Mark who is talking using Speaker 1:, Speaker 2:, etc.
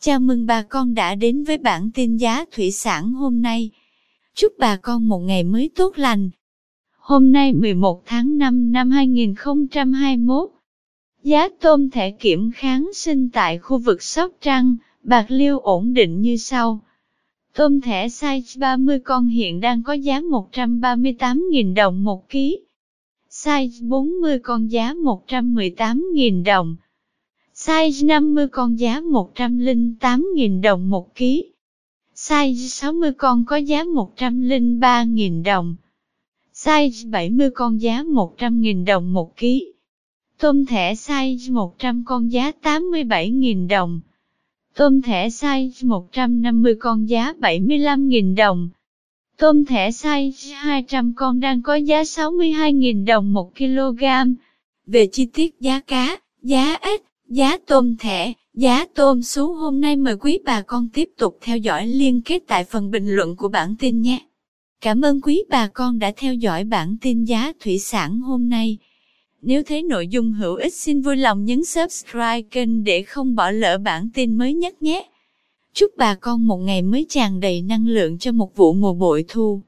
Speaker 1: Chào mừng bà con đã đến với bản tin giá thủy sản hôm nay. Chúc bà con một ngày mới tốt lành. Hôm nay 11 tháng 5 năm 2021, giá tôm thẻ kiểm kháng sinh tại khu vực Sóc Trăng, Bạc Liêu ổn định như sau. Tôm thẻ size 30 con hiện đang có giá 138.000 đồng một ký. Size 40 con giá 118.000 đồng. Size 50 con giá 108.000 đồng một ký. Size 60 con có giá 103.000 đồng. Size 70 con giá 100.000 đồng một ký. Tôm thẻ size 100 con giá 87.000 đồng. Tôm thẻ size 150 con giá 75.000 đồng. Tôm thẻ size 200 con đang có giá 62.000 đồng 1 kg. Về chi tiết giá cá, giá ếch, giá tôm thẻ, giá tôm sú hôm nay mời quý bà con tiếp tục theo dõi liên kết tại phần bình luận của bản tin nhé. Cảm ơn quý bà con đã theo dõi bản tin giá thủy sản hôm nay. Nếu thấy nội dung hữu ích xin vui lòng nhấn subscribe kênh để không bỏ lỡ bản tin mới nhất nhé. Chúc bà con một ngày mới tràn đầy năng lượng cho một vụ mùa bội thu.